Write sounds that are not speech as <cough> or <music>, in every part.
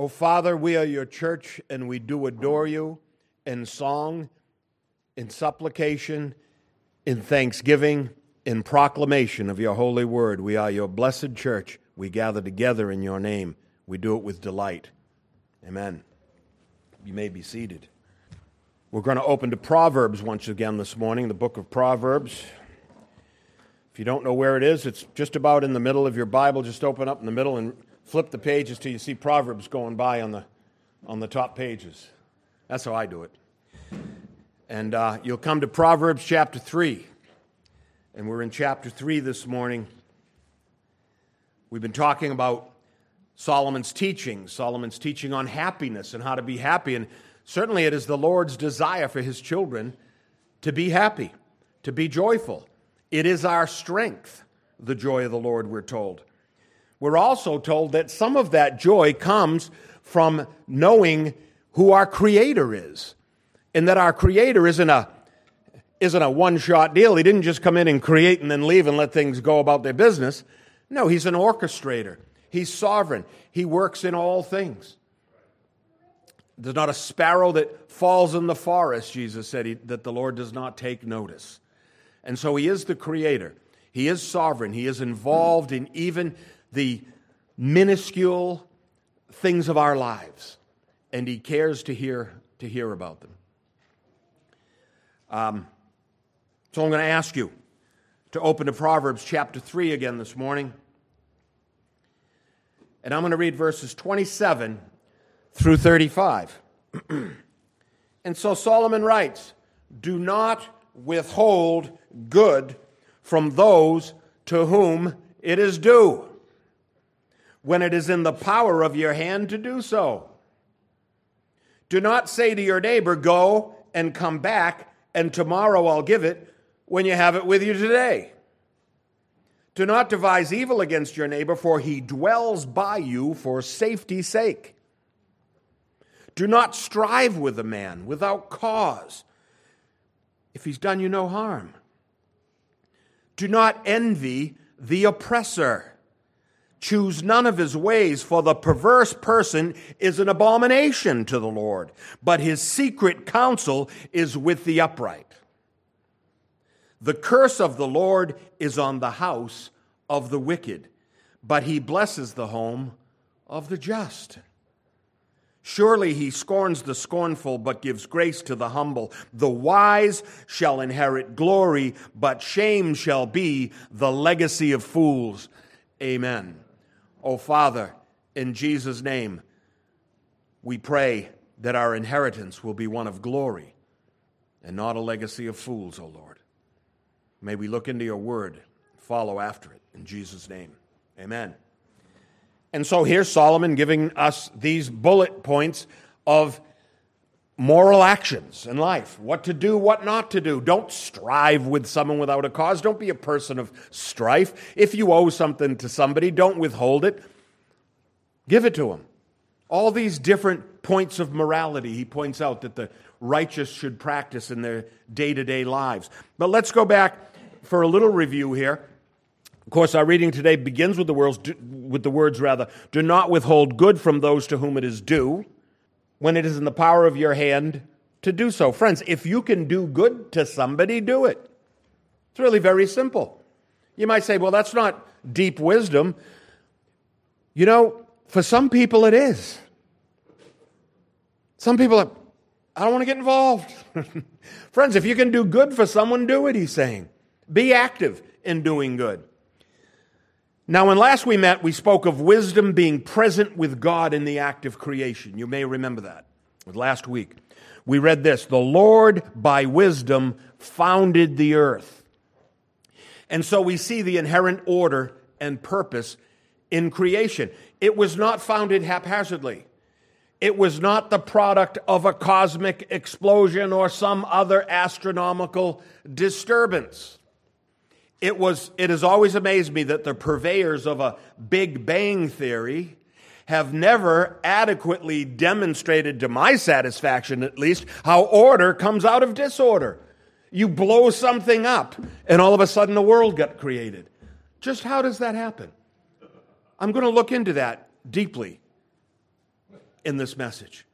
Oh, Father, we are your church and we do adore you in song, in supplication, in thanksgiving, in proclamation of your holy word. We are your blessed church. We gather together in your name. We do it with delight. Amen. You may be seated. We're going to open to Proverbs once again this morning, the book of Proverbs. If you don't know where it is, it's just about in the middle of your Bible. Just open up in the middle and flip the pages till you see Proverbs going by on the, on the top pages. That's how I do it. And uh, you'll come to Proverbs chapter 3. And we're in chapter 3 this morning. We've been talking about Solomon's teaching, Solomon's teaching on happiness and how to be happy. And certainly it is the Lord's desire for his children to be happy, to be joyful. It is our strength, the joy of the Lord, we're told. We're also told that some of that joy comes from knowing who our Creator is, and that our Creator isn't a isn't a one shot deal. He didn't just come in and create and then leave and let things go about their business. No, He's an orchestrator. He's sovereign. He works in all things. There's not a sparrow that falls in the forest, Jesus said, he, that the Lord does not take notice. And so He is the Creator. He is sovereign. He is involved in even the minuscule things of our lives, and He cares to hear, to hear about them. Um, so I'm going to ask you to open to Proverbs chapter 3 again this morning. And I'm going to read verses 27 through 35. <clears throat> and so Solomon writes Do not withhold good from those to whom it is due when it is in the power of your hand to do so. Do not say to your neighbor, Go and come back, and tomorrow I'll give it, when you have it with you today. Do not devise evil against your neighbor, for he dwells by you for safety's sake. Do not strive with a man without cause, if he's done you no harm. Do not envy the oppressor Choose none of his ways, for the perverse person is an abomination to the Lord, but his secret counsel is with the upright. The curse of the Lord is on the house of the wicked, but he blesses the home of the just. Surely he scorns the scornful, but gives grace to the humble. The wise shall inherit glory, but shame shall be the legacy of fools. Amen. Oh, Father, in Jesus' name, we pray that our inheritance will be one of glory and not a legacy of fools, O oh Lord. May we look into your word, follow after it. In Jesus' name, amen. And so here's Solomon giving us these bullet points of moral actions in life what to do, what not to do. Don't strive with someone without a cause. Don't be a person of strife. If you owe something to somebody, don't withhold it, give it to them. All these different points of morality, he points out that the righteous should practice in their day to day lives. But let's go back for a little review here. Of course, our reading today begins with the words, with the words rather, do not withhold good from those to whom it is due when it is in the power of your hand to do so. Friends, if you can do good to somebody, do it. It's really very simple. You might say, well, that's not deep wisdom. You know, for some people it is. Some people are, I don't want to get involved. <laughs> Friends, if you can do good for someone, do it, he's saying. Be active in doing good. Now, when last we met, we spoke of wisdom being present with God in the act of creation. You may remember that. Last week, we read this The Lord, by wisdom, founded the earth. And so we see the inherent order and purpose in creation. It was not founded haphazardly. It was not the product of a cosmic explosion or some other astronomical disturbance. It, was, it has always amazed me that the purveyors of a Big Bang theory have never adequately demonstrated, to my satisfaction at least, how order comes out of disorder. You blow something up, and all of a sudden the world got created. Just how does that happen? I'm going to look into that deeply. in this message.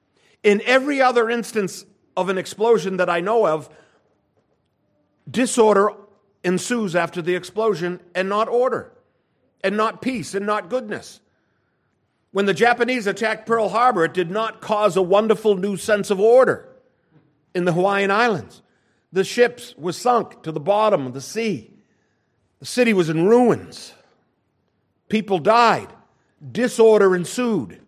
In every other instance of an explosion that I know of, disorder ensues after the explosion and not order, and not peace, and not goodness. When the Japanese attacked Pearl Harbor, it did not cause a wonderful new sense of order in the Hawaiian Islands. The ships were sunk to the bottom of the sea. The city was in ruins. People died. Disorder ensued.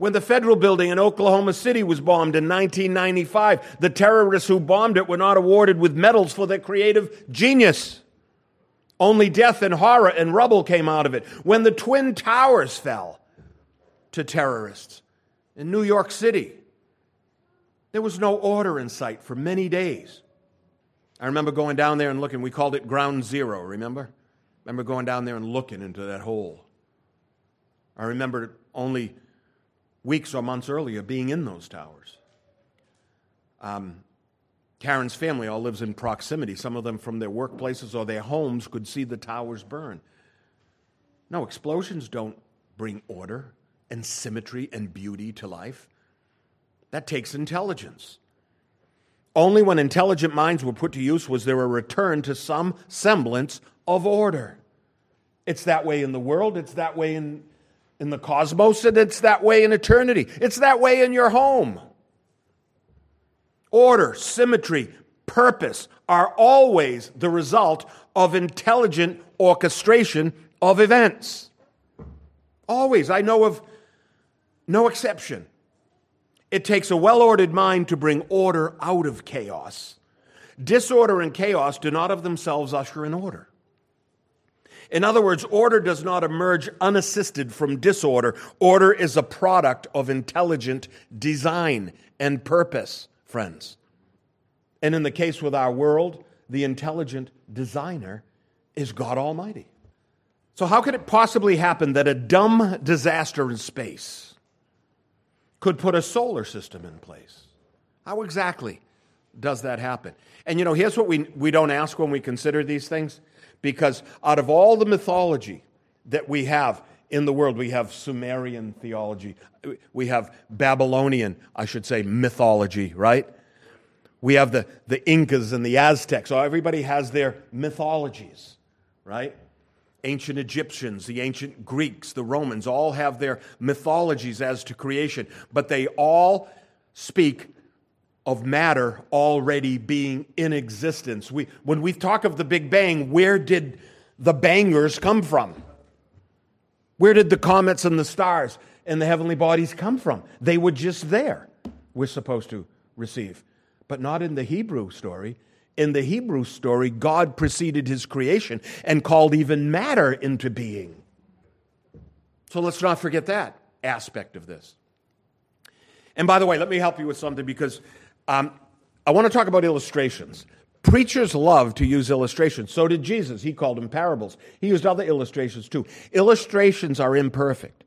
When the federal building in Oklahoma City was bombed in 1995, the terrorists who bombed it were not awarded with medals for their creative genius. Only death and horror and rubble came out of it. When the Twin Towers fell to terrorists in New York City, there was no order in sight for many days. I remember going down there and looking. We called it Ground Zero, remember? remember going down there and looking into that hole. I remember only weeks or months earlier being in those towers. Um, Karen's family all lives in proximity. Some of them from their workplaces or their homes could see the towers burn. No, explosions don't bring order and symmetry and beauty to life. That takes intelligence. Only when intelligent minds were put to use was there a return to some semblance of order. It's that way in the world, it's that way in, in the cosmos, and it's that way in eternity. It's that way in your home. Order, symmetry, purpose are always the result of intelligent orchestration of events. Always. I know of no exception. It takes a well ordered mind to bring order out of chaos. Disorder and chaos do not of themselves usher in order. In other words, order does not emerge unassisted from disorder. Order is a product of intelligent design and purpose, friends. And in the case with our world, the intelligent designer is God Almighty. So, how could it possibly happen that a dumb disaster in space, could put a solar system in place. How exactly does that happen? And you know, here's what we, we don't ask when we consider these things because out of all the mythology that we have in the world, we have Sumerian theology, we have Babylonian, I should say, mythology, right? We have the, the Incas and the Aztecs. So everybody has their mythologies, right? ancient Egyptians, the ancient Greeks, the Romans all have their mythologies as to creation, but they all speak of matter already being in existence. We, when we talk of the Big Bang, where did the bangers come from? Where did the comets and the stars and the heavenly bodies come from? They were just there, we're supposed to receive. But not in the Hebrew story in the Hebrew story, God preceded his creation and called even matter into being. So let's not forget that aspect of this. And by the way, let me help you with something because um, I want to talk about illustrations. Preachers love to use illustrations. So did Jesus. He called them parables. He used other illustrations too. Illustrations are imperfect.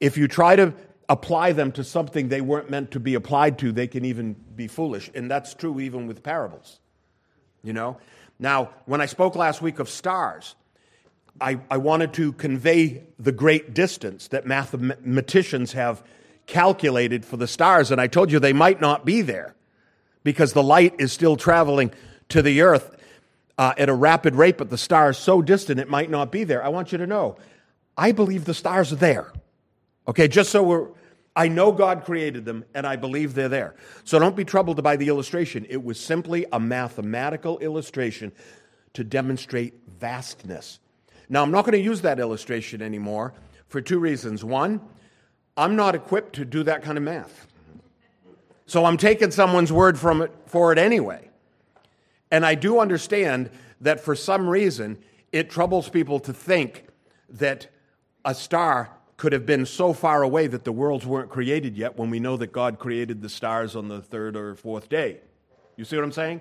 If you try to apply them to something they weren't meant to be applied to, they can even be foolish. And that's true even with parables you know? Now, when I spoke last week of stars, I, I wanted to convey the great distance that mathematicians have calculated for the stars, and I told you they might not be there because the light is still traveling to the earth uh, at a rapid rate, but the star is so distant it might not be there. I want you to know, I believe the stars are there. Okay, just so we're I know God created them, and I believe they're there. So don't be troubled by the illustration. It was simply a mathematical illustration to demonstrate vastness. Now, I'm not going to use that illustration anymore for two reasons. One, I'm not equipped to do that kind of math. So I'm taking someone's word from it, for it anyway. And I do understand that for some reason, it troubles people to think that a star could have been so far away that the worlds weren't created yet when we know that God created the stars on the third or fourth day. You see what I'm saying?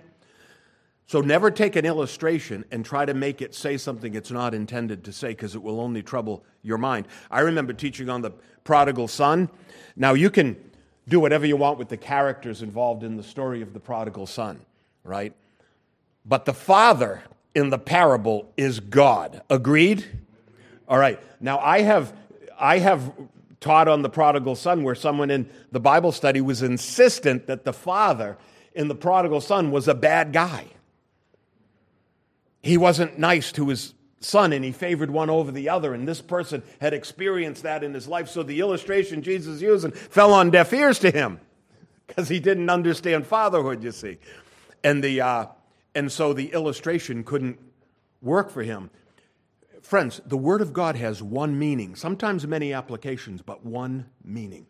So never take an illustration and try to make it say something it's not intended to say because it will only trouble your mind. I remember teaching on the prodigal son. Now you can do whatever you want with the characters involved in the story of the prodigal son, right? But the father in the parable is God. Agreed? All right. Now I have I have taught on the prodigal son, where someone in the Bible study was insistent that the father in the prodigal son was a bad guy. He wasn't nice to his son and he favored one over the other, and this person had experienced that in his life. So the illustration Jesus using fell on deaf ears to him because he didn't understand fatherhood, you see. And, the, uh, and so the illustration couldn't work for him. Friends, the Word of God has one meaning, sometimes many applications, but one meaning.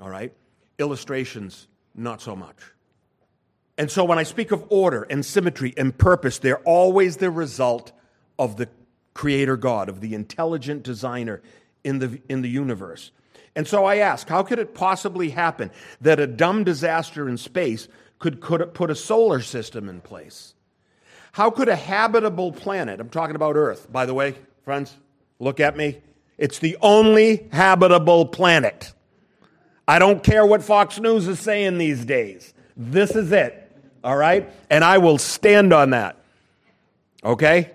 All right? Illustrations, not so much. And so when I speak of order and symmetry and purpose, they're always the result of the Creator God, of the intelligent designer in the, in the universe. And so I ask, how could it possibly happen that a dumb disaster in space could, could put a solar system in place? How could a habitable planet, I'm talking about Earth, by the way, friends, look at me. It's the only habitable planet. I don't care what Fox News is saying these days. This is it, all right? And I will stand on that, okay?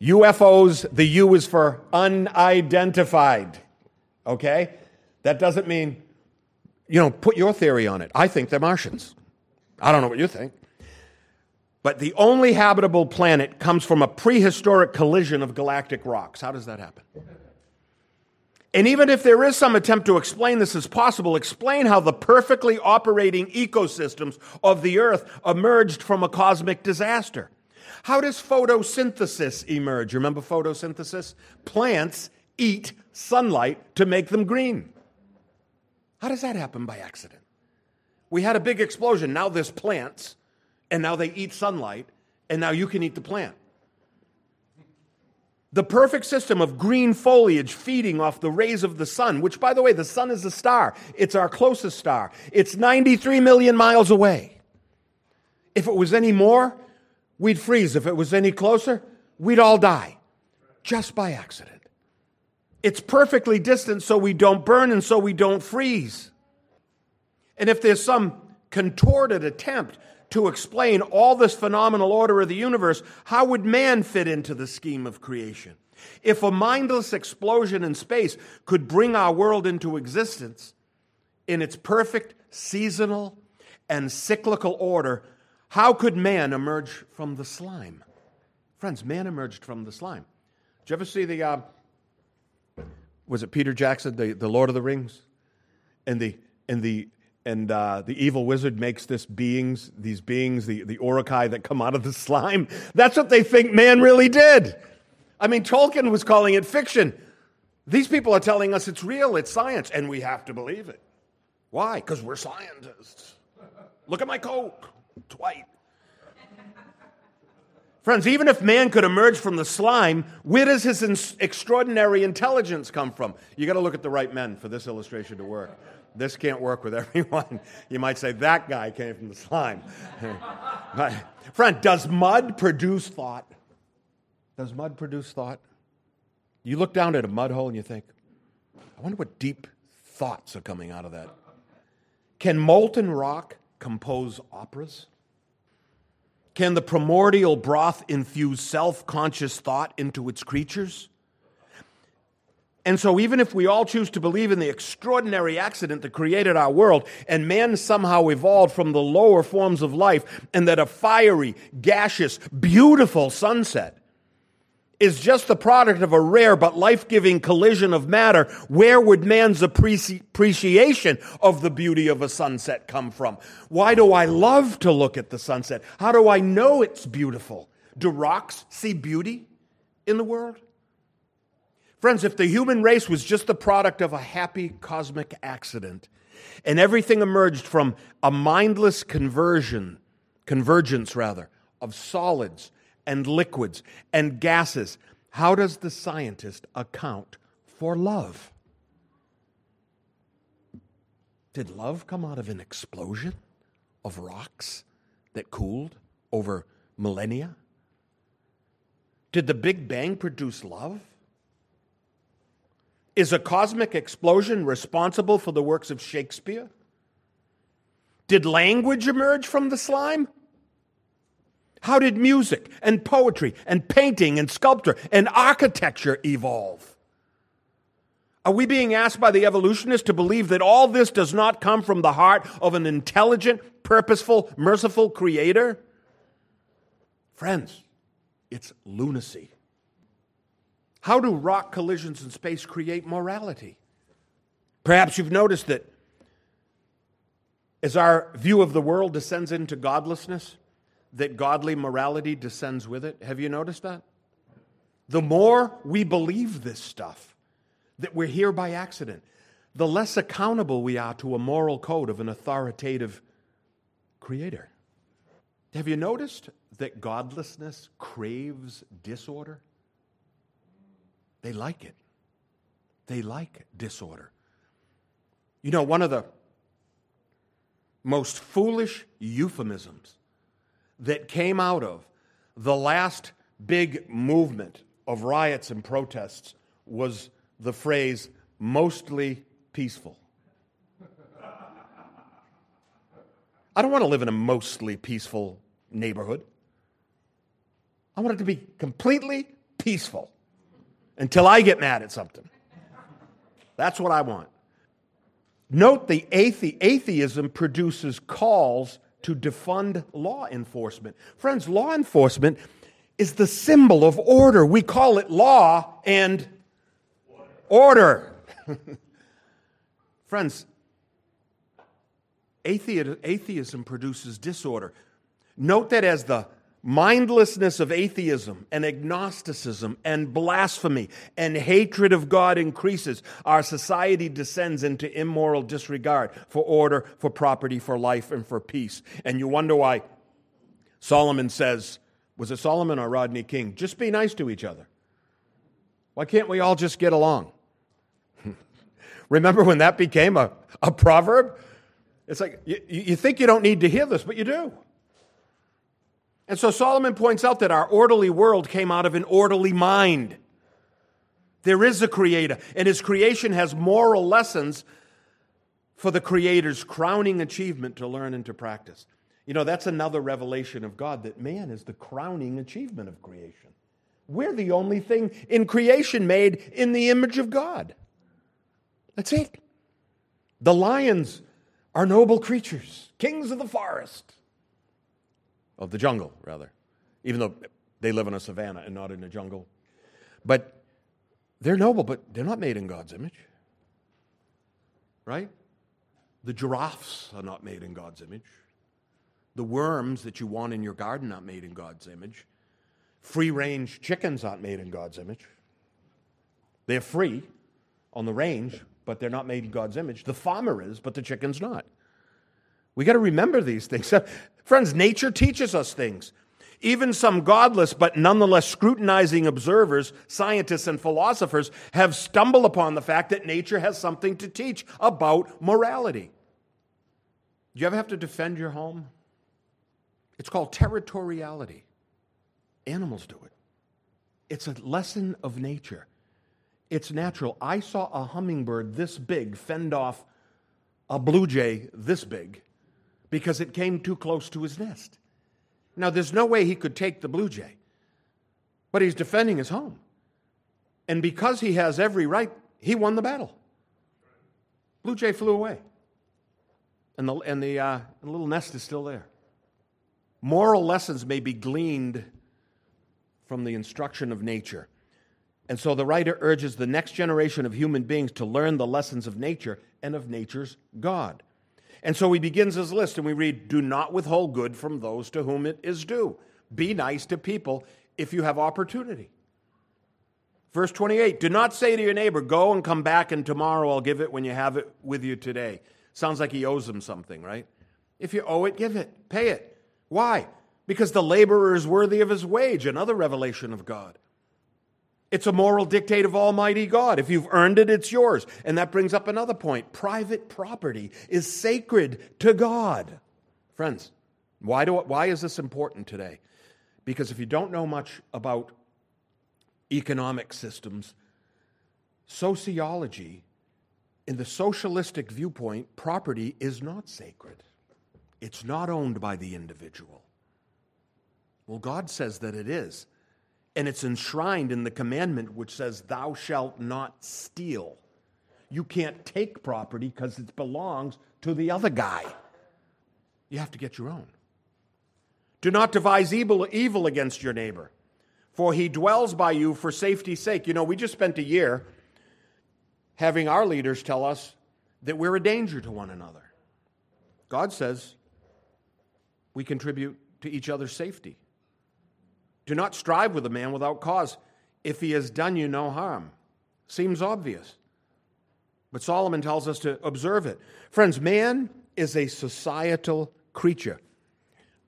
UFOs, the U is for unidentified. Okay? That doesn't mean, you know, put your theory on it. I think they're Martians. I don't know what you think. But the only habitable planet comes from a prehistoric collision of galactic rocks. How does that happen? And even if there is some attempt to explain this as possible, explain how the perfectly operating ecosystems of the Earth emerged from a cosmic disaster. How does photosynthesis emerge? Remember photosynthesis? Plants eat sunlight to make them green. How does that happen by accident? We had a big explosion. Now there's plants, and now they eat sunlight, and now you can eat the plant. The perfect system of green foliage feeding off the rays of the sun, which, by the way, the sun is a star. It's our closest star. It's 93 million miles away. If it was any more, we'd freeze. If it was any closer, we'd all die just by accident. It's perfectly distant so we don't burn and so we don't freeze. And if there's some contorted attempt to explain all this phenomenal order of the universe, how would man fit into the scheme of creation? If a mindless explosion in space could bring our world into existence in its perfect seasonal and cyclical order, how could man emerge from the slime? Friends, man emerged from the slime. Did you ever see the uh, was it Peter Jackson, the, the Lord of the Rings? And the and the and uh, the evil wizard makes this beings, these beings, the, the Uruk-hai that come out of the slime. That's what they think man really did. I mean, Tolkien was calling it fiction. These people are telling us it's real, it's science, and we have to believe it. Why? Because we're scientists. Look at my coat. It's white. Friends, even if man could emerge from the slime, where does his extraordinary intelligence come from? You got to look at the right men for this illustration to work. This can't work with <laughs> everyone. You might say that guy came from the slime. <laughs> but, friend, does mud produce thought? Does mud produce thought? You look down at a mud hole and you think, I wonder what deep thoughts are coming out of that. Can molten rock compose operas? Can the primordial broth infuse self conscious thought into its creatures? And so, even if we all choose to believe in the extraordinary accident that created our world, and man somehow evolved from the lower forms of life, and that a fiery, gaseous, beautiful sunset is just the product of a rare but life giving collision of matter, where would man's appreciation of the beauty of a sunset come from? Why do I love to look at the sunset? How do I know it's beautiful? Do rocks see beauty in the world? Friends, if the human race was just the product of a happy cosmic accident, and everything emerged from a mindless conversion, convergence rather, of solids and liquids and gases. How does the scientist account for love? Did love come out of an explosion of rocks that cooled over millennia? Did the Big Bang produce love? Is a cosmic explosion responsible for the works of Shakespeare? Did language emerge from the slime? How did music and poetry and painting and sculpture and architecture evolve? Are we being asked by the evolutionists to believe that all this does not come from the heart of an intelligent, purposeful, merciful creator? Friends, it's lunacy. How do rock collisions in space create morality? Perhaps you've noticed that as our view of the world descends into godlessness, that godly morality descends with it. Have you noticed that? The more we believe this stuff, that we're here by accident, the less accountable we are to a moral code of an authoritative creator. Have you noticed that godlessness craves disorder? They like it. They like disorder. You know, one of the most foolish euphemisms that came out of the last big movement of riots and protests was the phrase mostly peaceful. I don't want to live in a mostly peaceful neighborhood. I want it to be completely peaceful until I get mad at something. That's what I want. Note the athe- atheism produces calls to defund law enforcement. Friends, law enforcement is the symbol of order. We call it law and order. <laughs> Friends, atheism produces disorder. Note that as the mindlessness of atheism and agnosticism and blasphemy and hatred of God increases, our society descends into immoral disregard for order, for property, for life, and for peace. And you wonder why Solomon says, was it Solomon or Rodney King? Just be nice to each other. Why can't we all just get along? <laughs> Remember when that became a, a proverb? It's like you, you think you don't need to hear this, but you do. And so Solomon points out that our orderly world came out of an orderly mind. There is a creator, and his creation has moral lessons for the creator's crowning achievement to learn and to practice. You know, that's another revelation of God that man is the crowning achievement of creation. We're the only thing in creation made in the image of God. That's it. The lions are noble creatures, kings of the forest of the jungle, rather, even though they live in a savanna and not in a jungle. But they're noble, but they're not made in God's image. Right? The giraffes are not made in God's image. The worms that you want in your garden are not made in God's image. Free range chickens aren't made in God's image. They're free on the range, but they're not made in God's image. The farmer is, but the chicken's not. We got to remember these things. <laughs> Friends, nature teaches us things. Even some godless but nonetheless scrutinizing observers, scientists, and philosophers have stumbled upon the fact that nature has something to teach about morality. Do you ever have to defend your home? It's called territoriality. Animals do it. It's a lesson of nature. It's natural. I saw a hummingbird this big fend off a blue jay this big because it came too close to his nest. Now, there's no way he could take the blue jay, but he's defending his home. And because he has every right, he won the battle. Blue jay flew away, and the, and the, uh, the little nest is still there. Moral lessons may be gleaned from the instruction of nature. And so the writer urges the next generation of human beings to learn the lessons of nature and of nature's God. And so he begins his list and we read, Do not withhold good from those to whom it is due. Be nice to people if you have opportunity. Verse 28 Do not say to your neighbor, Go and come back, and tomorrow I'll give it when you have it with you today. Sounds like he owes them something, right? If you owe it, give it, pay it. Why? Because the laborer is worthy of his wage, another revelation of God. It's a moral dictate of Almighty God. If you've earned it, it's yours. And that brings up another point. Private property is sacred to God. Friends, why, do, why is this important today? Because if you don't know much about economic systems, sociology, in the socialistic viewpoint, property is not sacred. It's not owned by the individual. Well, God says that it is. And it's enshrined in the commandment which says, Thou shalt not steal. you can't take property because it belongs to the other guy. You have to get your own. Do not devise evil, evil against your neighbor, for he dwells by you for safety's sake. You know, we just spent a year having our leaders tell us that we're a danger to one another. God says we contribute to each other's safety. Do not strive with a man without cause if he has done you no harm. Seems obvious. But Solomon tells us to observe it. Friends, man is a societal creature,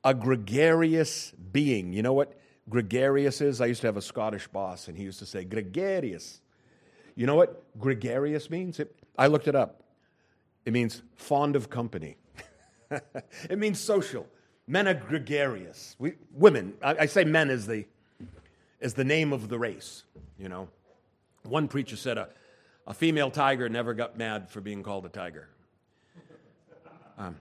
a gregarious being. You know what gregarious is? I used to have a Scottish boss, and he used to say, gregarious. You know what gregarious means? It, I looked it up. It means fond of company, <laughs> it means social. Men are gregarious. We, women, I, I say men as the, as the name of the race, you know. One preacher said a, a female tiger never got mad for being called a tiger. Um,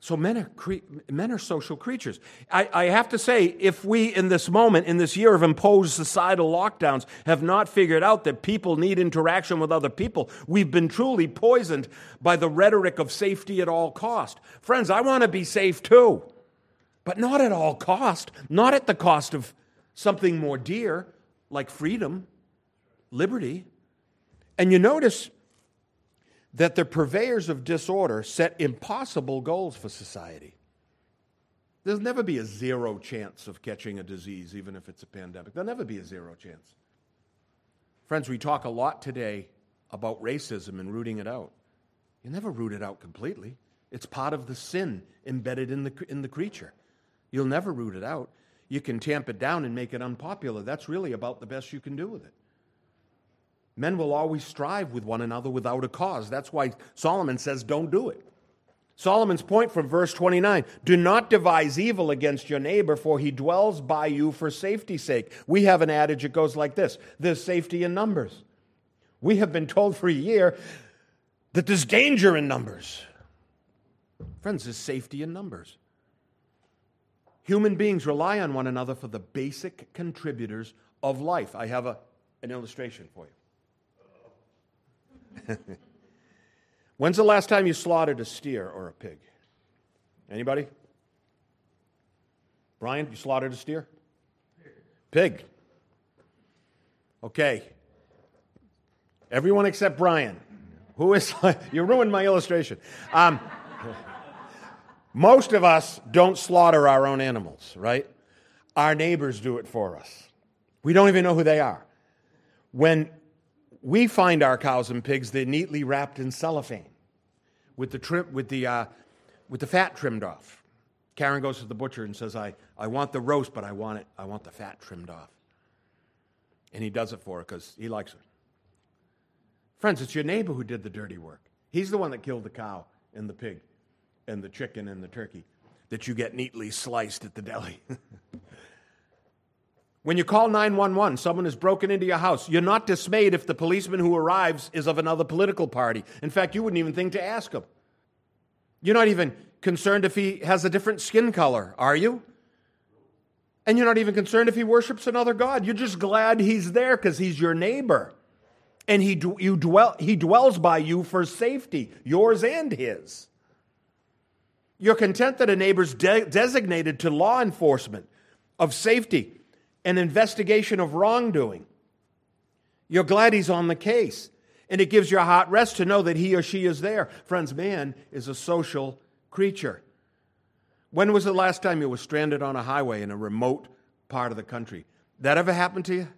so men are, cre- men are social creatures. I, I, have to say, if we in this moment, in this year of imposed societal lockdowns, have not figured out that people need interaction with other people, we've been truly poisoned by the rhetoric of safety at all cost. Friends, I want to be safe too, but not at all cost, not at the cost of something more dear like freedom, liberty. And you notice that the purveyors of disorder set impossible goals for society. There'll never be a zero chance of catching a disease, even if it's a pandemic. There'll never be a zero chance. Friends, we talk a lot today about racism and rooting it out. You never root it out completely. It's part of the sin embedded in the, in the creature. You'll never root it out. You can tamp it down and make it unpopular. That's really about the best you can do with it. Men will always strive with one another without a cause. That's why Solomon says, don't do it. Solomon's point from verse 29 do not devise evil against your neighbor, for he dwells by you for safety's sake. We have an adage that goes like this there's safety in numbers. We have been told for a year that there's danger in numbers. Friends, there's safety in numbers. Human beings rely on one another for the basic contributors of life. I have a, an illustration for you. <laughs> When's the last time you slaughtered a steer or a pig? Anybody? Brian, you slaughtered a steer? Pig. Okay. Everyone except Brian. Who is, <laughs> you ruined my illustration. Um, <laughs> most of us don't slaughter our own animals, right? Our neighbors do it for us. We don't even know who they are. When we find our cows and pigs, they're neatly wrapped in cellophane with the, trim, with the, uh, with the fat trimmed off. Karen goes to the butcher and says, I, I want the roast, but I want, it, I want the fat trimmed off. And he does it for her because he likes her. Friends, it's your neighbor who did the dirty work. He's the one that killed the cow and the pig and the chicken and the turkey that you get neatly sliced at the deli. <laughs> When you call 911, someone has broken into your house. You're not dismayed if the policeman who arrives is of another political party. In fact, you wouldn't even think to ask him. You're not even concerned if he has a different skin color, are you? And you're not even concerned if he worships another God. You're just glad he's there because he's your neighbor. And he, you dwell, he dwells by you for safety, yours and his. You're content that a neighbor's de- designated to law enforcement of safety an investigation of wrongdoing. You're glad he's on the case. And it gives your heart rest to know that he or she is there. Friends, man is a social creature. When was the last time you were stranded on a highway in a remote part of the country? That ever happened to you?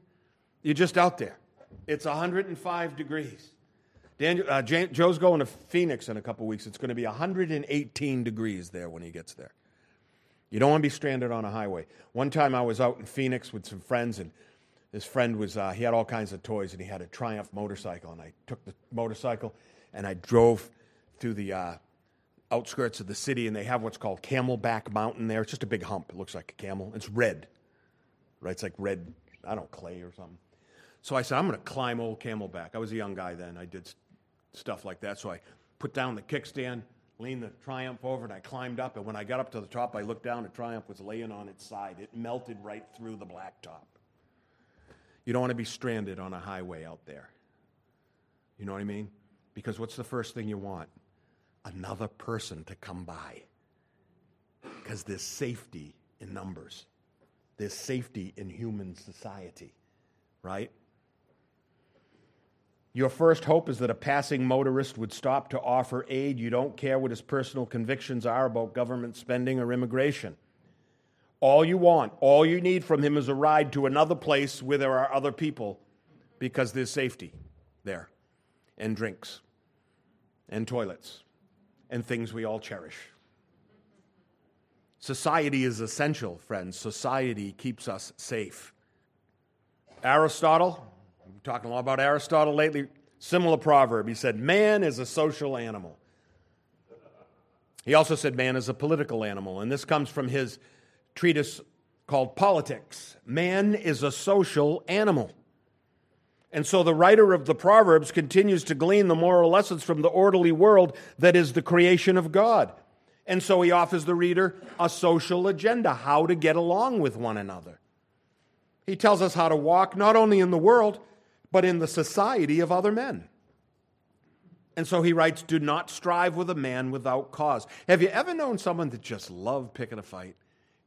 You're just out there. It's 105 degrees. Daniel, uh, Joe's going to Phoenix in a couple weeks. It's going to be 118 degrees there when he gets there. You don't want to be stranded on a highway. One time I was out in Phoenix with some friends, and this friend was, uh, he had all kinds of toys, and he had a Triumph motorcycle. And I took the motorcycle and I drove through the uh, outskirts of the city, and they have what's called Camelback Mountain there. It's just a big hump. It looks like a camel. It's red, right? It's like red, I don't know, clay or something. So I said, I'm going to climb old Camelback. I was a young guy then. I did stuff like that. So I put down the kickstand, leaned the Triumph over, and I climbed up. And when I got up to the top, I looked down. The Triumph was laying on its side. It melted right through the blacktop. You don't want to be stranded on a highway out there. You know what I mean? Because what's the first thing you want? Another person to come by. Because there's safety in numbers, there's safety in human society, right? Your first hope is that a passing motorist would stop to offer aid. You don't care what his personal convictions are about government spending or immigration. All you want, all you need from him is a ride to another place where there are other people because there's safety there, and drinks, and toilets, and things we all cherish. Society is essential, friends. Society keeps us safe. Aristotle, talking a lot about Aristotle lately, similar proverb. He said, Man is a social animal. He also said, Man is a political animal. And this comes from his treatise called Politics. Man is a social animal. And so the writer of the Proverbs continues to glean the moral lessons from the orderly world that is the creation of God. And so he offers the reader a social agenda, how to get along with one another. He tells us how to walk not only in the world, but in the society of other men. And so he writes, Do not strive with a man without cause. Have you ever known someone that just loved picking a fight,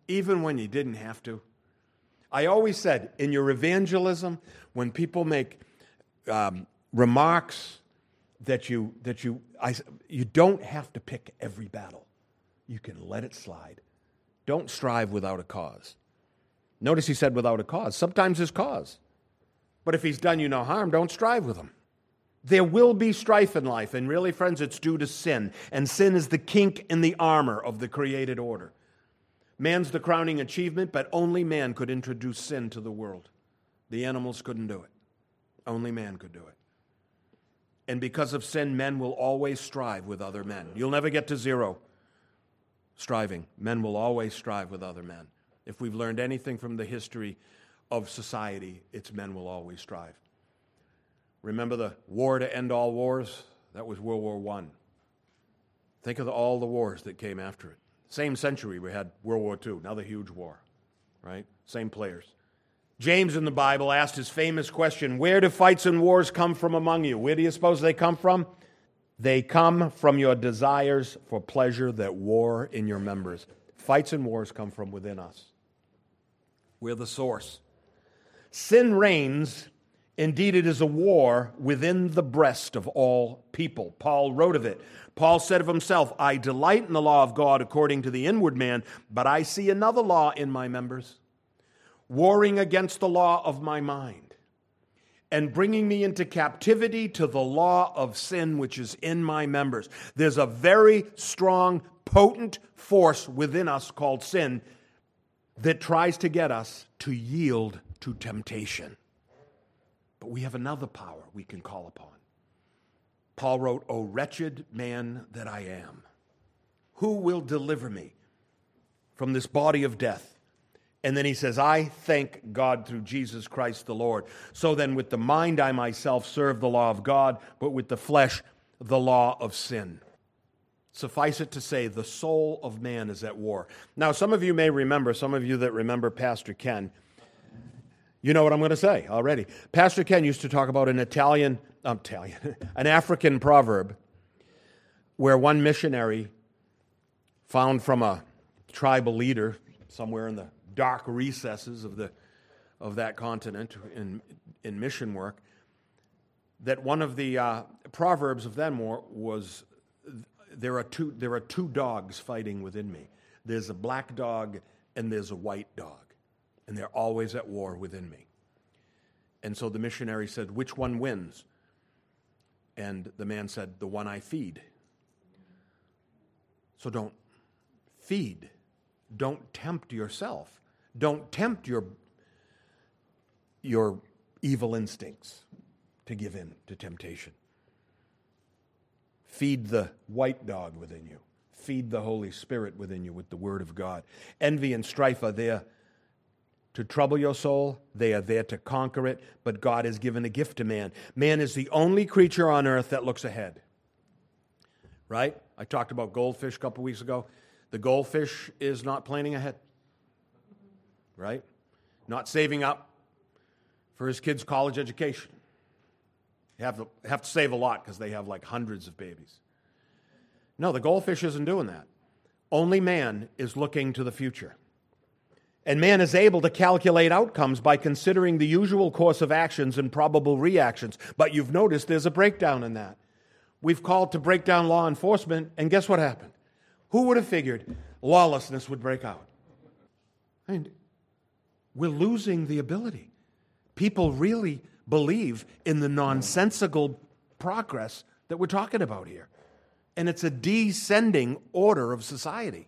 even when you didn't have to? I always said, in your evangelism, when people make um, remarks that you, that you, I, you don't have to pick every battle. You can let it slide. Don't strive without a cause. Notice he said without a cause. Sometimes there's cause. But if he's done you no harm, don't strive with him. There will be strife in life, and really, friends, it's due to sin. And sin is the kink in the armor of the created order. Man's the crowning achievement, but only man could introduce sin to the world. The animals couldn't do it. Only man could do it. And because of sin, men will always strive with other men. You'll never get to zero striving. Men will always strive with other men. If we've learned anything from the history of society, it's men will always strive. Remember the war to end all wars? That was World War I. Think of all the wars that came after it. Same century, we had World War II, another huge war, right? Same players. James in the Bible asked his famous question Where do fights and wars come from among you? Where do you suppose they come from? They come from your desires for pleasure that war in your members. Fights and wars come from within us. We're the source. Sin reigns. Indeed, it is a war within the breast of all people. Paul wrote of it. Paul said of himself, I delight in the law of God according to the inward man, but I see another law in my members, warring against the law of my mind, and bringing me into captivity to the law of sin which is in my members. There's a very strong, potent force within us called sin that tries to get us to yield to temptation. But we have another power we can call upon. Paul wrote, O wretched man that I am, who will deliver me from this body of death? And then he says, I thank God through Jesus Christ the Lord. So then, with the mind, I myself serve the law of God, but with the flesh, the law of sin. Suffice it to say, the soul of man is at war. Now, some of you may remember, some of you that remember Pastor Ken, you know what I'm going to say already. Pastor Ken used to talk about an Italian um, Italian, <laughs> an African proverb where one missionary found from a tribal leader somewhere in the dark recesses of, the, of that continent in, in mission work that one of the uh, proverbs of them was there are, two, there are two dogs fighting within me there's a black dog and there's a white dog and they're always at war within me and so the missionary said which one wins and the man said, The one I feed. So don't feed. Don't tempt yourself. Don't tempt your, your evil instincts to give in to temptation. Feed the white dog within you. Feed the Holy Spirit within you with the Word of God. Envy and strife are there to trouble your soul. They are there to conquer it, but God has given a gift to man. Man is the only creature on earth that looks ahead. Right? I talked about goldfish a couple weeks ago. The goldfish is not planning ahead. Right? Not saving up for his kid's college education. Have to, have to save a lot because they have like hundreds of babies. No, the goldfish isn't doing that. Only man is looking to the future. And man is able to calculate outcomes by considering the usual course of actions and probable reactions. But you've noticed there's a breakdown in that. We've called to break down law enforcement, and guess what happened? Who would have figured lawlessness would break out? Mean, we're losing the ability. People really believe in the nonsensical progress that we're talking about here. And it's a descending order of society.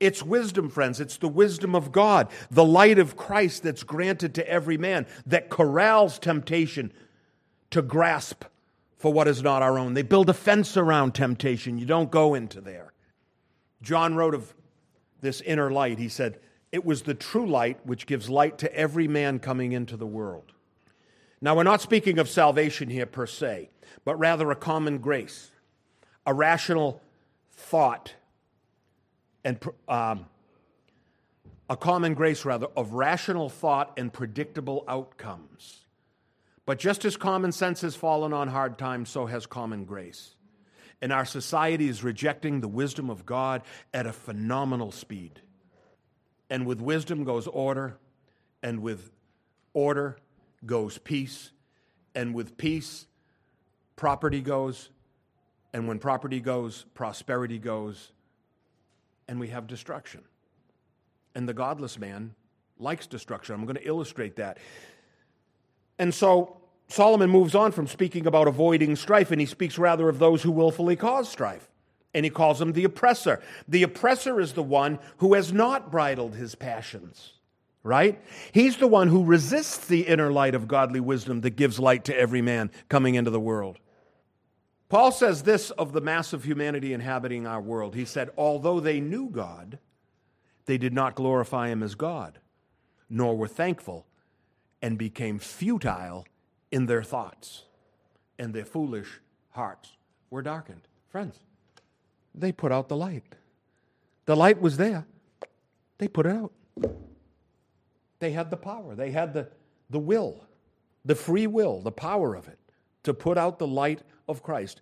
It's wisdom, friends. It's the wisdom of God, the light of Christ that's granted to every man that corrals temptation to grasp for what is not our own. They build a fence around temptation. You don't go into there. John wrote of this inner light. He said, It was the true light which gives light to every man coming into the world. Now, we're not speaking of salvation here per se, but rather a common grace, a rational thought and um, a common grace, rather, of rational thought and predictable outcomes. But just as common sense has fallen on hard times, so has common grace. And our society is rejecting the wisdom of God at a phenomenal speed. And with wisdom goes order, and with order goes peace, and with peace, property goes, and when property goes, prosperity goes, and we have destruction. And the godless man likes destruction. I'm going to illustrate that. And so Solomon moves on from speaking about avoiding strife, and he speaks rather of those who willfully cause strife. And he calls them the oppressor. The oppressor is the one who has not bridled his passions, right? He's the one who resists the inner light of godly wisdom that gives light to every man coming into the world. Paul says this of the mass of humanity inhabiting our world. He said, Although they knew God, they did not glorify him as God, nor were thankful, and became futile in their thoughts, and their foolish hearts were darkened. Friends, they put out the light. The light was there, they put it out. They had the power, they had the, the will, the free will, the power of it to put out the light of Christ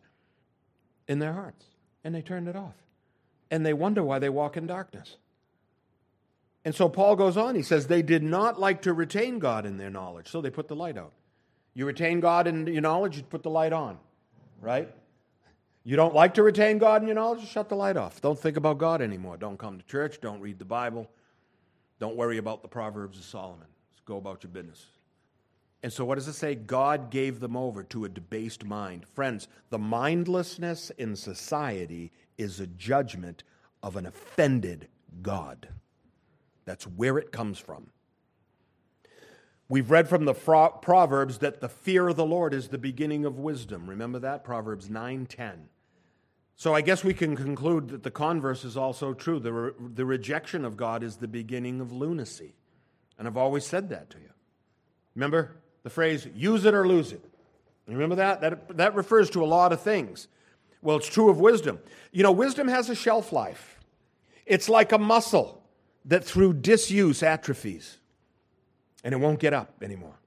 in their hearts. And they turned it off. And they wonder why they walk in darkness. And so Paul goes on. He says, They did not like to retain God in their knowledge, so they put the light out. You retain God in your knowledge, you put the light on, right? You don't like to retain God in your knowledge, shut the light off. Don't think about God anymore. Don't come to church. Don't read the Bible. Don't worry about the Proverbs of Solomon. Just go about your business. And so, what does it say? God gave them over to a debased mind. Friends, the mindlessness in society is a judgment of an offended God. That's where it comes from. We've read from the Proverbs that the fear of the Lord is the beginning of wisdom. Remember that? Proverbs 9:10. So I guess we can conclude that the converse is also true. The, re- the rejection of God is the beginning of lunacy. And I've always said that to you. Remember? The phrase use it or lose it. You remember that? that? That refers to a lot of things. Well, it's true of wisdom. You know, wisdom has a shelf life. It's like a muscle that through disuse atrophies and it won't get up anymore.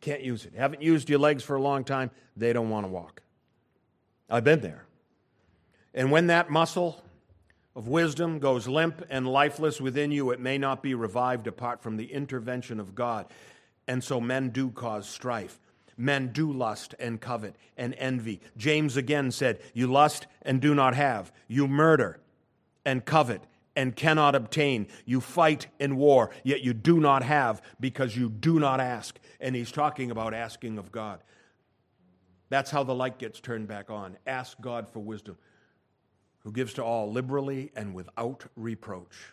Can't use it. Haven't used your legs for a long time, they don't want to walk. I've been there. And when that muscle of wisdom goes limp and lifeless within you, it may not be revived apart from the intervention of God. And so men do cause strife. Men do lust and covet and envy. James again said, You lust and do not have. You murder and covet and cannot obtain. You fight in war, yet you do not have because you do not ask. And he's talking about asking of God. That's how the light gets turned back on. Ask God for wisdom, who gives to all liberally and without reproach.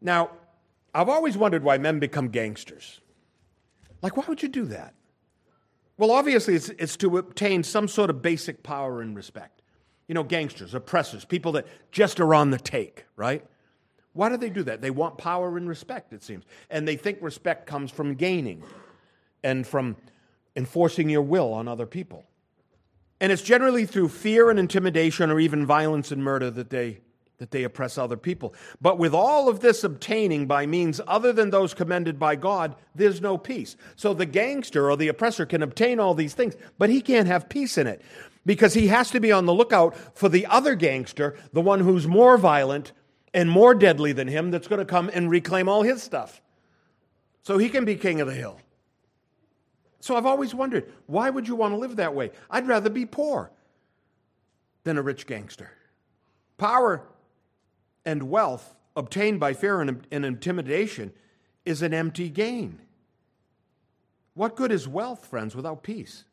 Now, I've always wondered why men become gangsters. Like, why would you do that? Well, obviously, it's, it's to obtain some sort of basic power and respect. You know, gangsters, oppressors, people that just are on the take, right? Why do they do that? They want power and respect, it seems. And they think respect comes from gaining and from enforcing your will on other people. And it's generally through fear and intimidation or even violence and murder that they, that they oppress other people. But with all of this obtaining by means other than those commended by God, there's no peace. So the gangster or the oppressor can obtain all these things, but he can't have peace in it because he has to be on the lookout for the other gangster, the one who's more violent and more deadly than him, that's going to come and reclaim all his stuff. So he can be king of the hill. So I've always wondered why would you want to live that way? I'd rather be poor than a rich gangster. Power and wealth obtained by fear and, intimidation is an empty gain. What good is wealth, friends, without peace?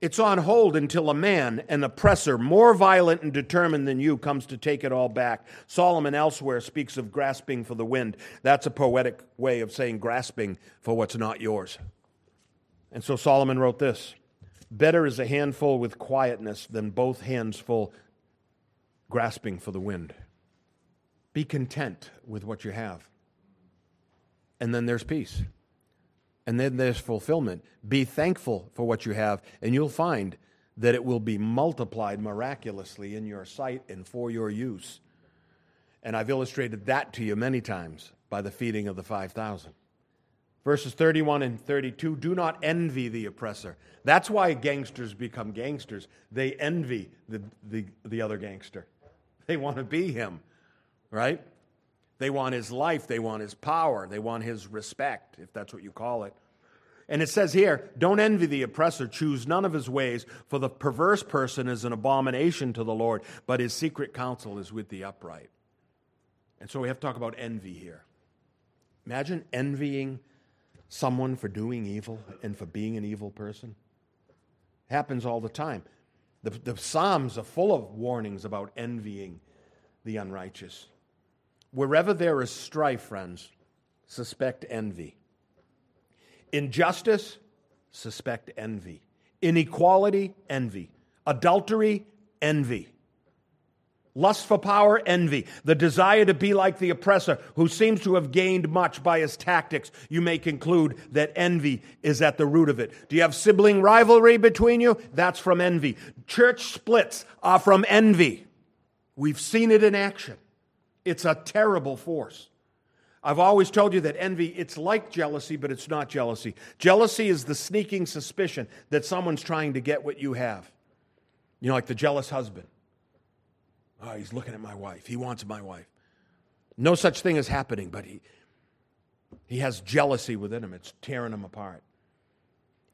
It's on hold until a man, an oppressor, more violent and determined than you, comes to take it all back. Solomon elsewhere speaks of grasping for the wind. That's a poetic way of saying grasping for what's not yours. And so Solomon wrote this Better is a handful with quietness than both hands full grasping for the wind. Be content with what you have. And then there's peace. And then there's fulfillment. Be thankful for what you have, and you'll find that it will be multiplied miraculously in your sight and for your use. And I've illustrated that to you many times by the feeding of the 5,000. Verses 31 and 32 do not envy the oppressor. That's why gangsters become gangsters. They envy the, the, the other gangster, they want to be him right? They want his life, they want his power, they want his respect, if that's what you call it. And it says here, don't envy the oppressor, choose none of his ways, for the perverse person is an abomination to the Lord, but his secret counsel is with the upright. And so we have to talk about envy here. Imagine envying someone for doing evil and for being an evil person. It happens all the time. The, the Psalms are full of warnings about envying the unrighteous. Wherever there is strife, friends, suspect envy. Injustice, suspect envy. Inequality, envy. Adultery, envy. Lust for power, envy. The desire to be like the oppressor who seems to have gained much by his tactics. You may conclude that envy is at the root of it. Do you have sibling rivalry between you? That's from envy. Church splits are from envy. We've seen it in action. It's a terrible force. I've always told you that envy, it's like jealousy, but it's not jealousy. Jealousy is the sneaking suspicion that someone's trying to get what you have. You know, like the jealous husband. Oh, he's looking at my wife. He wants my wife. No such thing is happening, but he, he has jealousy within him. It's tearing him apart.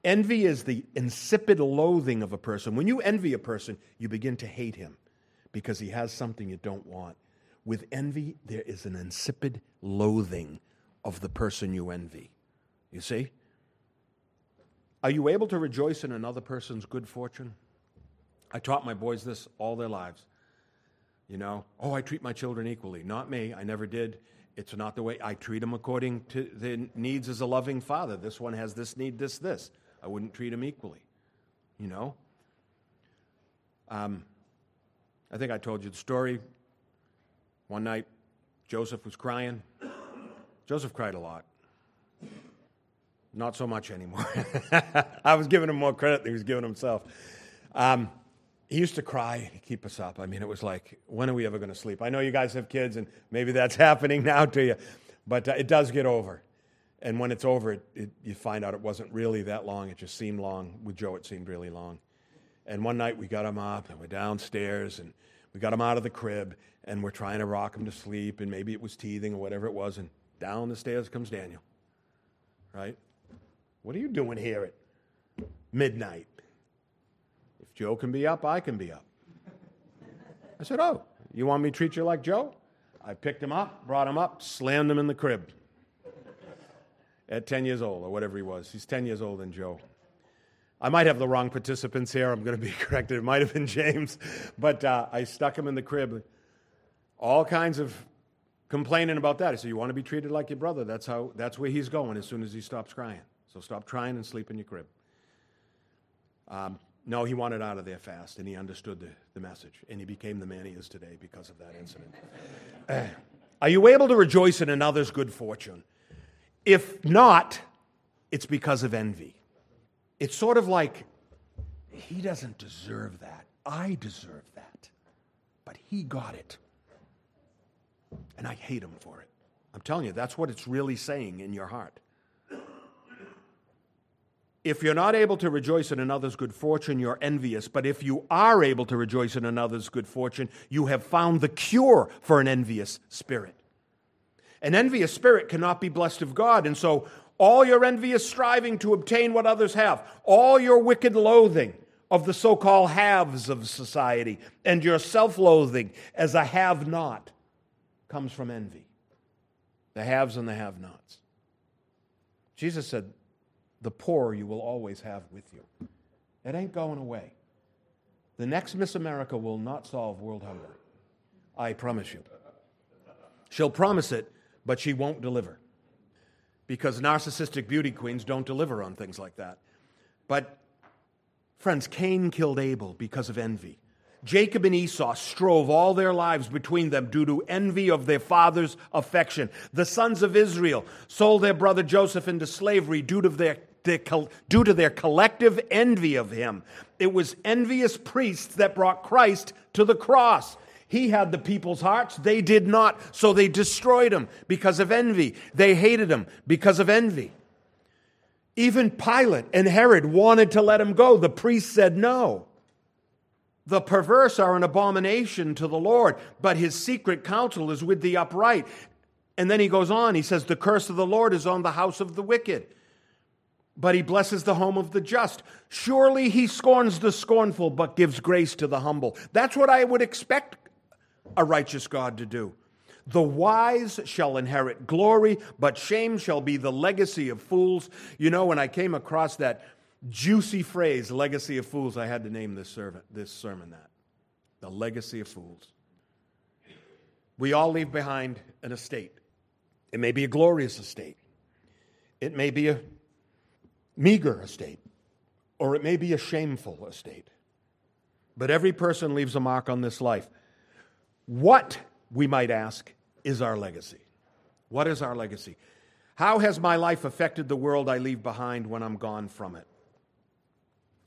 Envy is the insipid loathing of a person. When you envy a person, you begin to hate him because he has something you don't want. With envy, there is an insipid loathing of the person you envy. You see? Are you able to rejoice in another person's good fortune? I taught my boys this all their lives. You know, oh, I treat my children equally. Not me. I never did. It's not the way I treat them according to the needs as a loving father. This one has this need, this, this. I wouldn't treat them equally. You know? Um, I think I told you the story one night, Joseph was crying. Joseph cried a lot. Not so much anymore. <laughs> I was giving him more credit than he was giving himself. Um, he used to cry to keep us up. I mean, it was like, when are we ever going to sleep? I know you guys have kids, and maybe that's <laughs> happening now to you, but uh, it does get over. And when it's over, it, it, you find out it wasn't really that long. It just seemed long. With Joe, it seemed really long. And one night we got him up, and we're downstairs, and we got him out of the crib, and we're trying to rock him to sleep, and maybe it was teething or whatever it was, and down the stairs comes Daniel. Right? What are you doing here at midnight? If Joe can be up, I can be up. I said, Oh, you want me to treat you like Joe? I picked him up, brought him up, slammed him in the crib at 10 years old, or whatever he was. He's 10 years old than Joe. I might have the wrong participants here. I'm going to be <laughs> corrected. It might have been James. But uh, I stuck him in the crib. All kinds of complaining about that. I said, You want to be treated like your brother? That's, how, that's where he's going as soon as he stops crying. So stop crying and sleep in your crib. Um, no, he wanted out of there fast, and he understood the, the message, and he became the man he is today because of that incident. Uh, are you able to rejoice in another's good fortune? If not, it's because of envy. It's sort of like, he doesn't deserve that. I deserve that. But he got it. And I hate him for it. I'm telling you, that's what it's really saying in your heart. If you're not able to rejoice in another's good fortune, you're envious. But if you are able to rejoice in another's good fortune, you have found the cure for an envious spirit. An envious spirit cannot be blessed of God. And so, all your envious striving to obtain what others have, all your wicked loathing of the so called haves of society, and your self loathing as a have not comes from envy. The haves and the have nots. Jesus said, the poor you will always have with you. It ain't going away. The next Miss America will not solve world hunger. I promise you. She'll promise it, but she won't deliver. Because narcissistic beauty queens don't deliver on things like that. But, friends, Cain killed Abel because of envy. Jacob and Esau strove all their lives between them due to envy of their father's affection. The sons of Israel sold their brother Joseph into slavery due to their due to their collective envy of him. It was envious priests that brought Christ to the cross. He had the people's hearts, they did not, so they destroyed him because of envy. They hated him because of envy. Even Pilate and Herod wanted to let him go. The priests said no. The perverse are an abomination to the Lord, but his secret counsel is with the upright. And then he goes on, he says, The curse of the Lord is on the house of the wicked but he blesses the home of the just. Surely he scorns the scornful, but gives grace to the humble. That's what I would expect a righteous God to do. The wise shall inherit glory, but shame shall be the legacy of fools. You know, when I came across that juicy phrase, legacy of fools, I had to name this, servant, this sermon that. The legacy of fools. We all leave behind an estate. It may be a glorious estate. It may be a meager estate, or it may be a shameful estate. But every person leaves a mark on this life. What, we might ask, is our legacy? What is our legacy? How has my life affected the world I leave behind when I'm gone from it?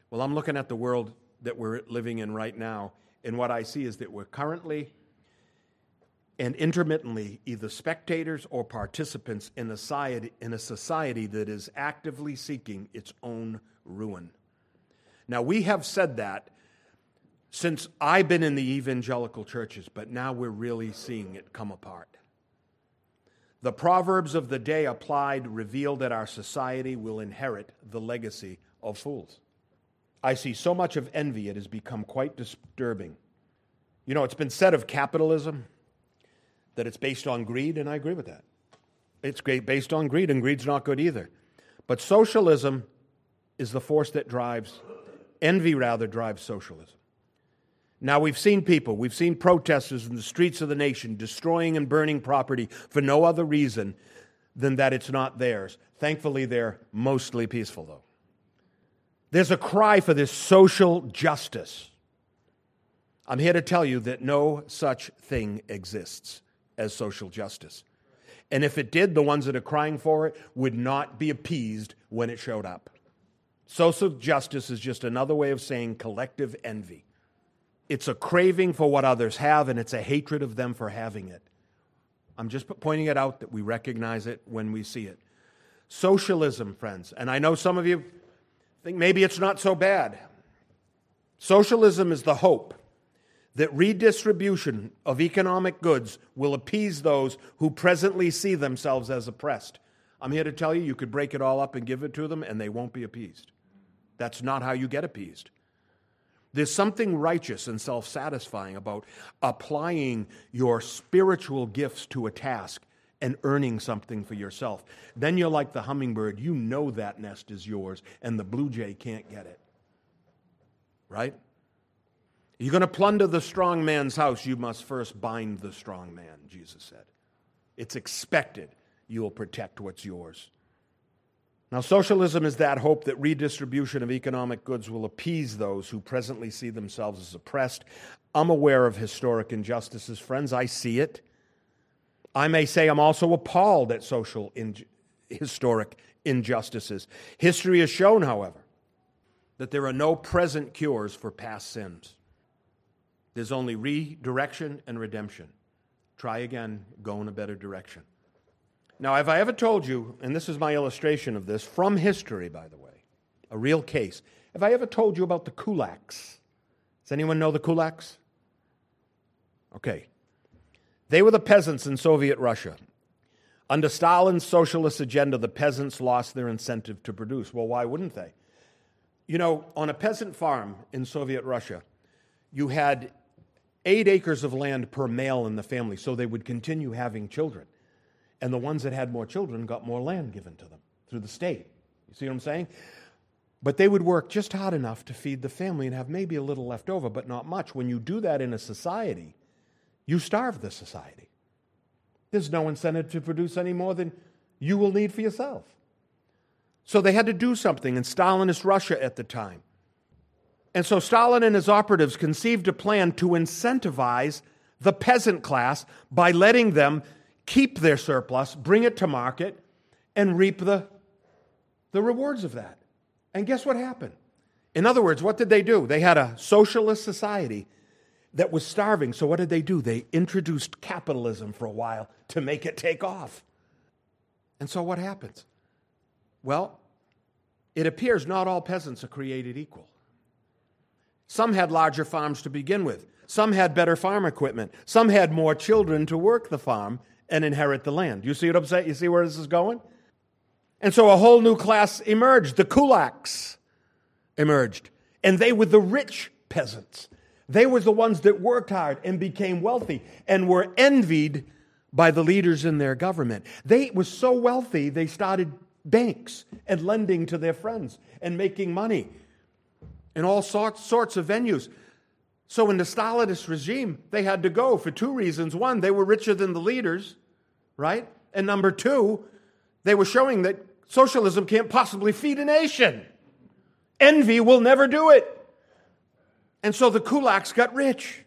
Well, I'm looking at the world that we're living in right now, and what I see is that we're currently and intermittently either spectators or participants in a, society, in a society that is actively seeking its own ruin. Now, we have said that since I've been in the evangelical churches, but now we're really seeing it come apart. The proverbs of the day applied reveal that our society will inherit the legacy of fools. I see so much of envy, it has become quite disturbing. You know, it's been said of capitalism that it's based on greed, and I agree with that. It's based on greed, and greed's not good either. But socialism is the force that drives, envy rather drives socialism. Now, we've seen people, we've seen protesters in the streets of the nation destroying and burning property for no other reason than that it's not theirs. Thankfully, they're mostly peaceful, though. There's a cry for this social justice. I'm here to tell you that no such thing exists as social justice. And if it did, the ones that are crying for it would not be appeased when it showed up. Social justice is just another way of saying collective envy. It's a craving for what others have, and it's a hatred of them for having it. I'm just pointing it out that we recognize it when we see it. Socialism, friends, and I know some of you think maybe it's not so bad. Socialism is the hope that redistribution of economic goods will appease those who presently see themselves as oppressed. I'm here to tell you, you could break it all up and give it to them, and they won't be appeased. That's not how you get appeased. There's something righteous and self satisfying about applying your spiritual gifts to a task and earning something for yourself. Then you're like the hummingbird. You know that nest is yours, and the blue jay can't get it. Right? You're going to plunder the strong man's house, you must first bind the strong man, Jesus said. It's expected you will protect what's yours. Now, socialism is that hope that redistribution of economic goods will appease those who presently see themselves as oppressed. I'm aware of historic injustices, friends. I see it. I may say I'm also appalled at social in- historic injustices. History has shown, however, that there are no present cures for past sins. There's only redirection and redemption. try again, go in a better direction. Now, have I ever told you, and this is my illustration of this from history, by the way, a real case. Have I ever told you about the kulaks? Does anyone know the kulaks? Okay. They were the peasants in Soviet Russia. Under Stalin's socialist agenda, the peasants lost their incentive to produce. Well, why wouldn't they? You know, on a peasant farm in Soviet Russia, you had eight acres of land per male in the family, so they would continue having children. And the ones that had more children got more land given to them through the state. You see what I'm saying? But they would work just hard enough to feed the family and have maybe a little left over, but not much. When you do that in a society, you starve the society. There's no incentive to produce any more than you will need for yourself. So they had to do something in Stalinist Russia at the time. And so Stalin and his operatives conceived a plan to incentivize the peasant class by letting them keep their surplus, bring it to market, and reap the, the rewards of that. And guess what happened? In other words, what did they do? They had a socialist society that was starving. So what did they do? They introduced capitalism for a while to make it take off. And so what happens? Well, it appears not all peasants are created equal. Some had larger farms to begin with. Some had better farm equipment. Some had more children to work the farm and inherit the land. You see what I'm saying? You see where this is going? And so a whole new class emerged. The kulaks emerged. And they were the rich peasants. They were the ones that worked hard and became wealthy and were envied by the leaders in their government. They were so wealthy, they started banks and lending to their friends and making money in all sorts, sorts of venues. So, in the Stalinist regime, they had to go for two reasons. One, they were richer than the leaders, right? And number two, they were showing that socialism can't possibly feed a nation. Envy will never do it. And so the kulaks got rich.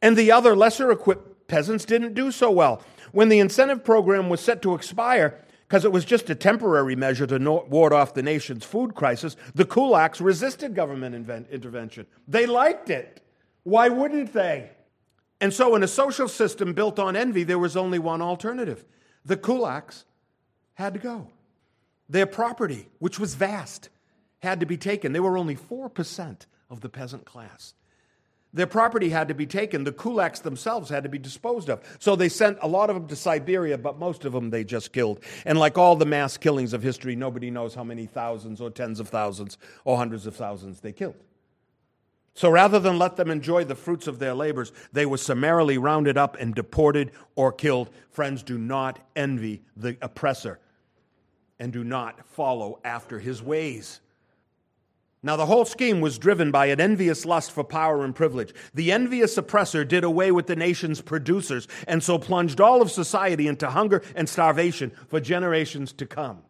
And the other lesser equipped peasants didn't do so well. When the incentive program was set to expire, because it was just a temporary measure to ward off the nation's food crisis, the kulaks resisted government intervention. They liked it. Why wouldn't they? And so, in a social system built on envy, there was only one alternative. The kulaks had to go. Their property, which was vast, had to be taken. They were only 4% of the peasant class. Their property had to be taken. The kulaks themselves had to be disposed of. So they sent a lot of them to Siberia, but most of them they just killed. And like all the mass killings of history, nobody knows how many thousands or tens of thousands or hundreds of thousands they killed. So rather than let them enjoy the fruits of their labors, they were summarily rounded up and deported or killed. Friends, do not envy the oppressor and do not follow after his ways. Now, the whole scheme was driven by an envious lust for power and privilege. The envious oppressor did away with the nation's producers and so plunged all of society into hunger and starvation for generations to come.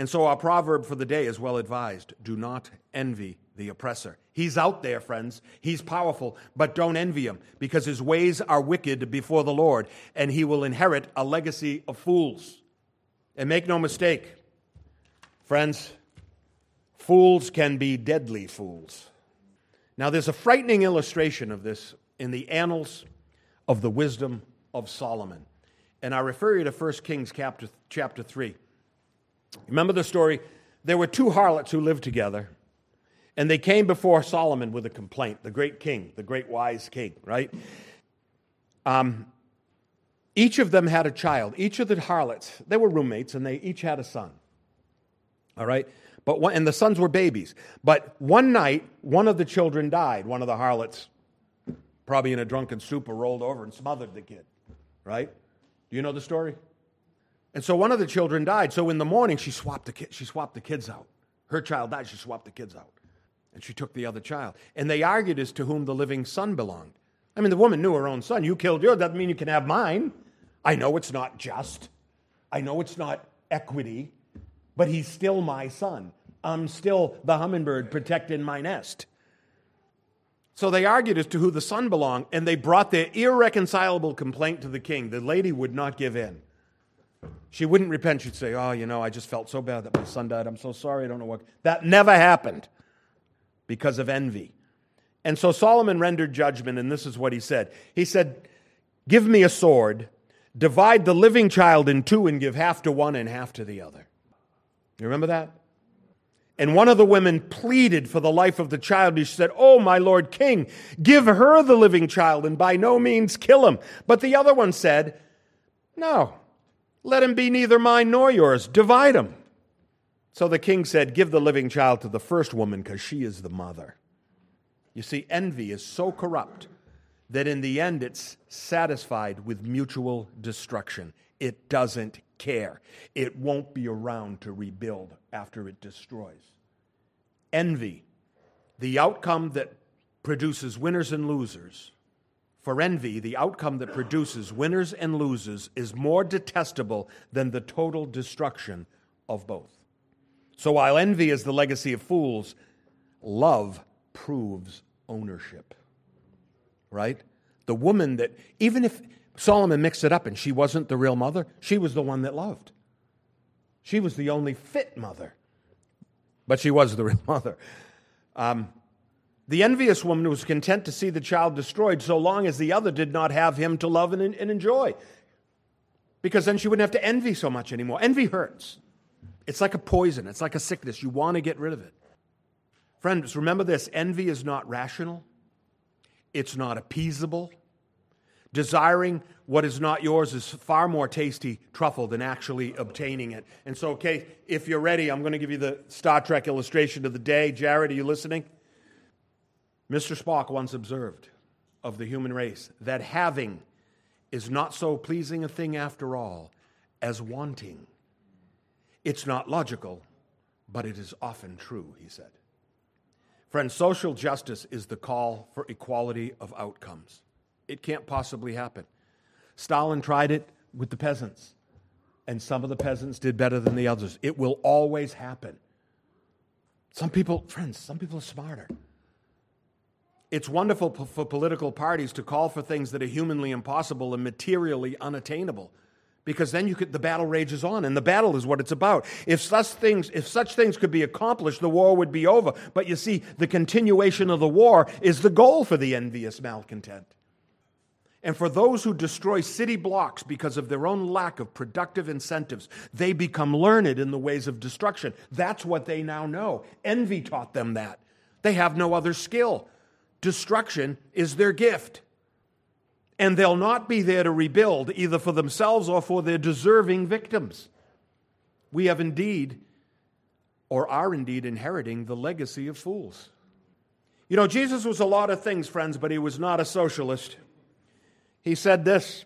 And so, our proverb for the day is well advised do not envy the oppressor. He's out there, friends. He's powerful, but don't envy him because his ways are wicked before the Lord, and he will inherit a legacy of fools. And make no mistake, friends, Fools can be deadly fools. Now, there's a frightening illustration of this in the annals of the wisdom of Solomon. And I refer you to 1 Kings chapter, chapter 3. Remember the story? There were two harlots who lived together, and they came before Solomon with a complaint, the great king, the great wise king, right? Um, each of them had a child. Each of the harlots, they were roommates, and they each had a son. All right? But one, and the sons were babies. But one night, one of the children died. One of the harlots, probably in a drunken stupor, rolled over and smothered the kid. Right? Do you know the story? And so one of the children died. So in the morning, she swapped the, she swapped the kids out. Her child died, she swapped the kids out. And she took the other child. And they argued as to whom the living son belonged. I mean, the woman knew her own son. You killed yours, doesn't mean you can have mine. I know it's not just. I know it's not equity but he's still my son. I'm still the hummingbird protecting my nest. So they argued as to who the son belonged, and they brought their irreconcilable complaint to the king. The lady would not give in. She wouldn't repent. She'd say, Oh, you know, I just felt so bad that my son died. I'm so sorry. I don't know what. That never happened because of envy. And so Solomon rendered judgment, and this is what he said. He said, Give me a sword, divide the living child in two, and give half to one and half to the other. You remember that? And one of the women pleaded for the life of the child. She said, Oh, my Lord King, give her the living child and by no means kill him. But the other one said, No, let him be neither mine nor yours. Divide him. So the king said, Give the living child to the first woman because she is the mother. You see, envy is so corrupt that in the end it's satisfied with mutual destruction. It doesn't care. It won't be around to rebuild after it destroys. Envy, the outcome that produces winners and losers. For envy, the outcome that produces winners and losers is more detestable than the total destruction of both. So while envy is the legacy of fools, love proves ownership. Right? The woman that, even if Solomon mixed it up and she wasn't the real mother, she was the one that loved. She was the only fit mother, but she was the <laughs> real mother. Um, the envious woman was content to see the child destroyed so long as the other did not have him to love and, and enjoy. Because then she wouldn't have to envy so much anymore. Envy hurts. It's like a poison, it's like a sickness. You want to get rid of it. Friends, remember this envy is not rational, it's not appeasable. Desiring what is not yours is far more tasty truffle than actually obtaining it. And so, okay, if you're ready, I'm going to give you the Star Trek illustration of the day. Jared, are you listening? Mr. Spock once observed of the human race that having is not so pleasing a thing after all as wanting. It's not logical, but it is often true, he said. Friends, social justice is the call for equality of outcomes. It can't possibly happen. Stalin tried it with the peasants, and some of the peasants did better than the others. It will always happen. Some people, friends, some people are smarter. It's wonderful for political parties to call for things that are humanly impossible and materially unattainable because then you could, the battle rages on and the battle is what it's about if such things if such things could be accomplished the war would be over but you see the continuation of the war is the goal for the envious malcontent and for those who destroy city blocks because of their own lack of productive incentives they become learned in the ways of destruction that's what they now know envy taught them that they have no other skill destruction is their gift and they'll not be there to rebuild either for themselves or for their deserving victims. We have indeed, or are indeed, inheriting the legacy of fools. You know, Jesus was a lot of things, friends, but he was not a socialist. He said this,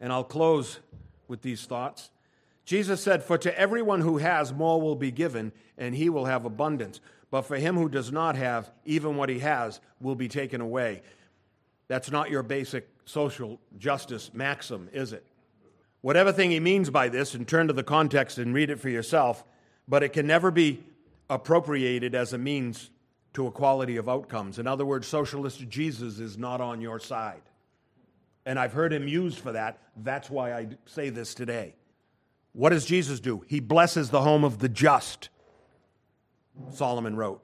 and I'll close with these thoughts. Jesus said, For to everyone who has, more will be given, and he will have abundance. But for him who does not have, even what he has will be taken away. That's not your basic social justice maxim, is it? Whatever thing he means by this, and turn to the context and read it for yourself, but it can never be appropriated as a means to equality of outcomes. In other words, socialist Jesus is not on your side. And I've heard him used for that. That's why I say this today. What does Jesus do? He blesses the home of the just, Solomon wrote.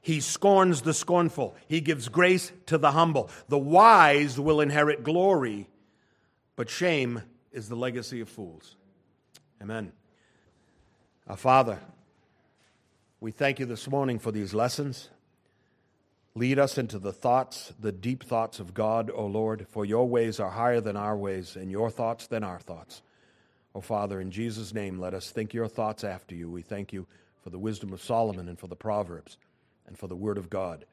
He scorns the scornful. He gives grace to the humble. The wise will inherit glory, but shame is the legacy of fools. Amen. Our Father, we thank you this morning for these lessons. Lead us into the thoughts, the deep thoughts of God, O Lord, for your ways are higher than our ways, and your thoughts than our thoughts. O Father, in Jesus' name, let us think your thoughts after you. We thank you for the wisdom of Solomon and for the Proverbs and for the Word of God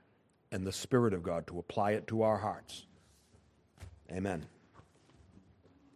and the Spirit of God to apply it to our hearts. Amen.